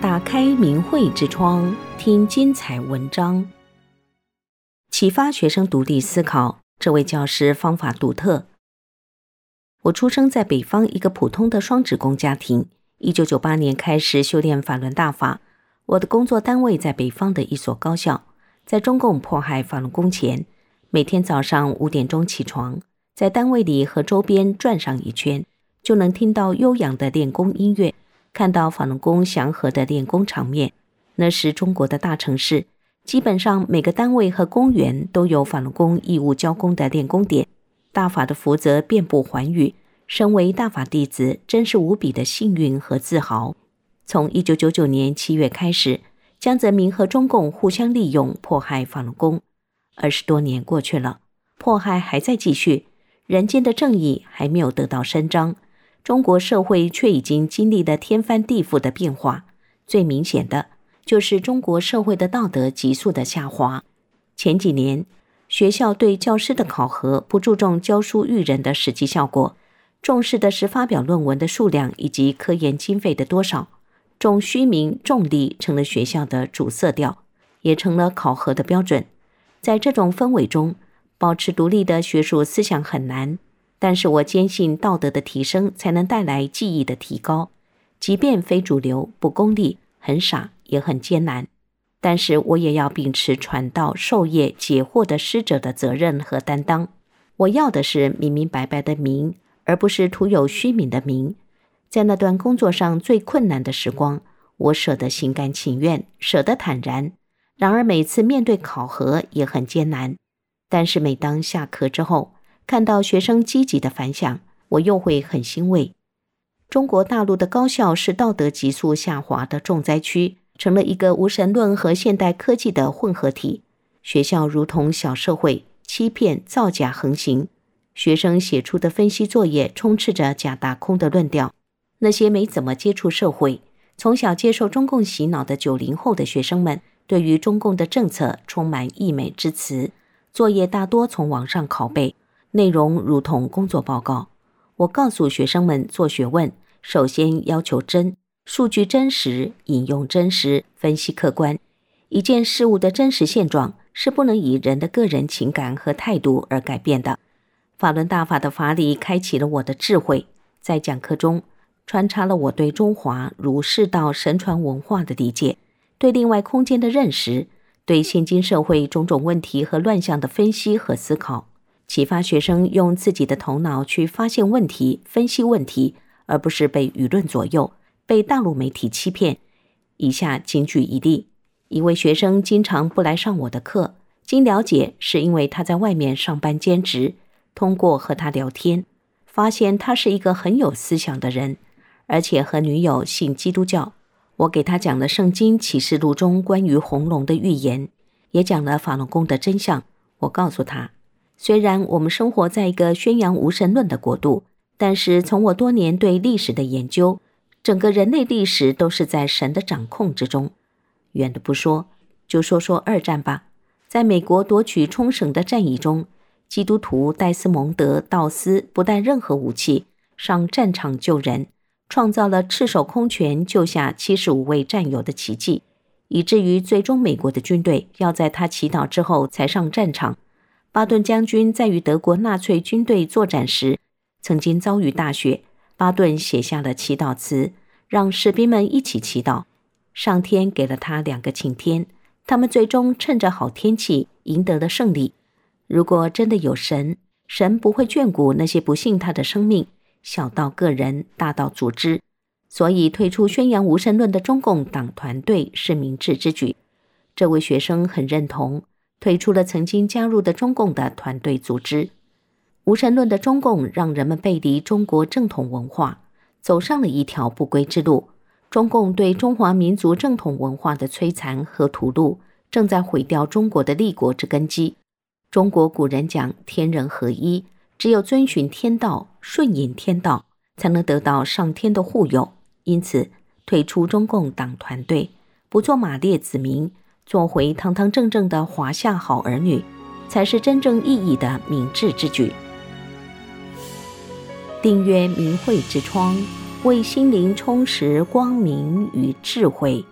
打开明慧之窗，听精彩文章，启发学生独立思考。这位教师方法独特。我出生在北方一个普通的双职工家庭。一九九八年开始修炼法轮大法。我的工作单位在北方的一所高校。在中共迫害法轮功前，每天早上五点钟起床，在单位里和周边转上一圈，就能听到悠扬的练功音乐，看到法轮功祥和的练功场面。那时中国的大城市，基本上每个单位和公园都有法轮功义务教功的练功点，大法的福泽遍布寰宇。身为大法弟子，真是无比的幸运和自豪。从一九九九年七月开始，江泽民和中共互相利用迫害法轮功。二十多年过去了，迫害还在继续，人间的正义还没有得到伸张，中国社会却已经经历了天翻地覆的变化。最明显的。就是中国社会的道德急速的下滑。前几年，学校对教师的考核不注重教书育人的实际效果，重视的是发表论文的数量以及科研经费的多少，重虚名重利成了学校的主色调，也成了考核的标准。在这种氛围中，保持独立的学术思想很难。但是我坚信，道德的提升才能带来技艺的提高，即便非主流、不功利、很傻。也很艰难，但是我也要秉持传道授业解惑的师者的责任和担当。我要的是明明白白的明，而不是徒有虚名的名。在那段工作上最困难的时光，我舍得心甘情愿，舍得坦然。然而每次面对考核也很艰难。但是每当下课之后，看到学生积极的反响，我又会很欣慰。中国大陆的高校是道德急速下滑的重灾区。成了一个无神论和现代科技的混合体，学校如同小社会，欺骗、造假横行。学生写出的分析作业充斥着假大空的论调。那些没怎么接触社会、从小接受中共洗脑的九零后的学生们，对于中共的政策充满溢美之词。作业大多从网上拷贝，内容如同工作报告。我告诉学生们，做学问首先要求真。数据真实，引用真实，分析客观。一件事物的真实现状是不能以人的个人情感和态度而改变的。法轮大法的法理开启了我的智慧，在讲课中穿插了我对中华儒释道神传文化的理解，对另外空间的认识，对现今社会种种问题和乱象的分析和思考，启发学生用自己的头脑去发现问题、分析问题，而不是被舆论左右。被大陆媒体欺骗。以下仅举一例：一位学生经常不来上我的课，经了解是因为他在外面上班兼职。通过和他聊天，发现他是一个很有思想的人，而且和女友信基督教。我给他讲了《圣经启示录》中关于红龙的预言，也讲了法轮功的真相。我告诉他，虽然我们生活在一个宣扬无神论的国度，但是从我多年对历史的研究。整个人类历史都是在神的掌控之中。远的不说，就说说二战吧。在美国夺取冲绳的战役中，基督徒戴斯蒙德·道斯不带任何武器上战场救人，创造了赤手空拳救下七十五位战友的奇迹，以至于最终美国的军队要在他祈祷之后才上战场。巴顿将军在与德国纳粹军队作战时，曾经遭遇大雪。巴顿写下了祈祷词，让士兵们一起祈祷。上天给了他两个晴天，他们最终趁着好天气赢得了胜利。如果真的有神，神不会眷顾那些不信他的生命，小到个人，大到组织。所以退出宣扬无神论的中共党团队是明智之举。这位学生很认同，退出了曾经加入的中共的团队组织。无神论的中共让人们背离中国正统文化，走上了一条不归之路。中共对中华民族正统文化的摧残和屠戮，正在毁掉中国的立国之根基。中国古人讲天人合一，只有遵循天道，顺应天道，才能得到上天的护佑。因此，退出中共党团队，不做马列子民，做回堂堂正正的华夏好儿女，才是真正意义的明智之举。订阅明慧之窗，为心灵充实光明与智慧。